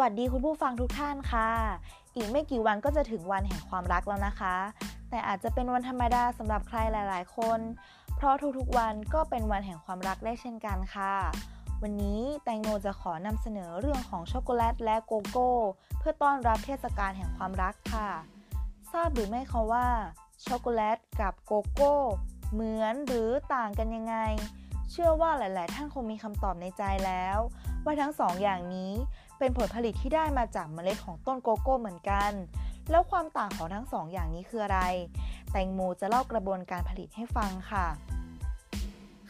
วัสดีคุณผู้ฟังทุกท่านค่ะ อีกไม่กี่วันก็จะถึงวันแห่งความรักแล้วนะคะ แต่อาจจะเป็นวันธรรมดาสำหรับใครหลาย ๆ คน เพราะทุกๆวันก็เป็นวันแห่งความรักได้เช่นกันค่ะ วันนี้แตงโมจะขอนำเสนอเรื่องของช็อกโกแลตและโกโก้ เพื่อต้อนรับเทศกาลแห่งความรักค่ะ ทราบหรือไม่คะว่าช็อกโกแลตกับโกโก้ เหมือนหรือต่างกันยังไง เชื่อว่าหลาย ๆ ท่านคงมีคำตอบในใจแล้ว ว่าทั้งสองอย่างนี้ เป็นผลผลิตที่ได้มาจากเมล็ดของต้นโกโก้เหมือนกัน แล้วความต่างของทั้งสองอย่างนี้คืออะไร แตงโมจะเล่ากระบวนการผลิตให้ฟังค่ะ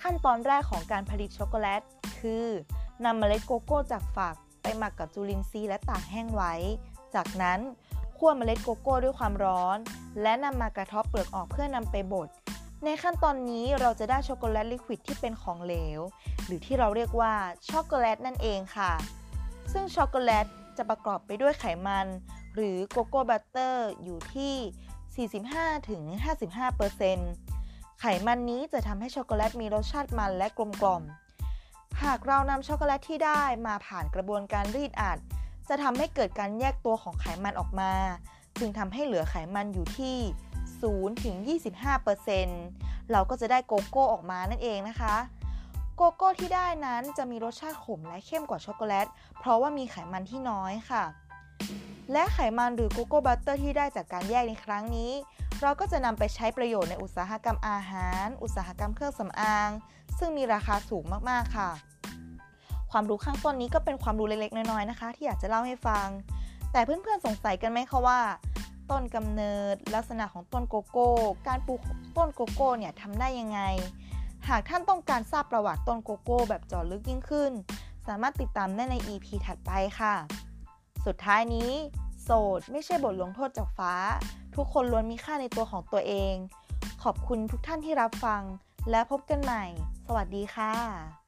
ขั้นตอนแรกของการผลิตช็อกโกแลต คือนำเมล็ดโกโก้จากฝักไปหมักกับจุลินทรีย์และตากแห้งไว้ จากนั้นคั่วเมล็ดโกโก้ด้วยความร้อน และนำมากะเทาะเปลือกออกเพื่อนำไปบดในขั้นตอนนี้เราจะได้ช็อกโกแลต liquid ที่เป็นของเหลว หรือที่เราเรียกว่าช็อกโกแลตนั่นเองค่ะ ซึ่งช็อกโกแลตจะประกอบไปด้วยไขมัน หรือ cocoa butter อยู่ที่ 45-55%ไขมันนี้จะทำให้ช็อกโกแลตมีรสชาติมันและกลมกล่อม หากเรานำช็อกโกแลตที่ได้มาผ่านกระบวนการรีดอัด จะทำให้เกิดการแยกตัวของไขมันออกมา จึงทำให้เหลือไขมันอยู่ที่ 0-25%เราก็จะได้โกโก้ออกมานั่นเองนะคะ โกโก้ที่ได้นั้นจะมีรสชาติขมและเข้มกว่าช็อกโกแลต เพราะว่ามีไขมันที่น้อยค่ะ และไขมันหรือ cocoa butter ที่ได้จากการแยกในครั้งนี้ เราก็จะนำไปใช้ประโยชน์ในอุตสาหกรรมอาหาร อุตสาหกรรมเครื่องสำอาง ซึ่งมีราคาสูงมากๆค่ะ ความรู้ข้างต้นนี้ก็เป็นความรู้เล็กๆ น้อยๆนะคะ ที่อยากจะเล่าให้ฟัง แต่เพื่อนๆสงสัยกันไหมคะว่าต้นกำเนิดลักษณะของต้นโกโก้ การปลูกต้นโกโก้เนี่ยทำได้ยังไง หากท่านต้องการทราบประวัติต้นโกโก้แบบเจาะลึกยิ่งขึ้น สามารถติดตามได้ใน EP ถัดไปค่ะ สุดท้ายนี้ โสดไม่ใช่บทลงโทษจากฟ้า ทุกคนล้วนมีค่าในตัวของตัวเอง ขอบคุณทุกท่านที่รับฟัง และพบกันใหม่ สวัสดีค่ะ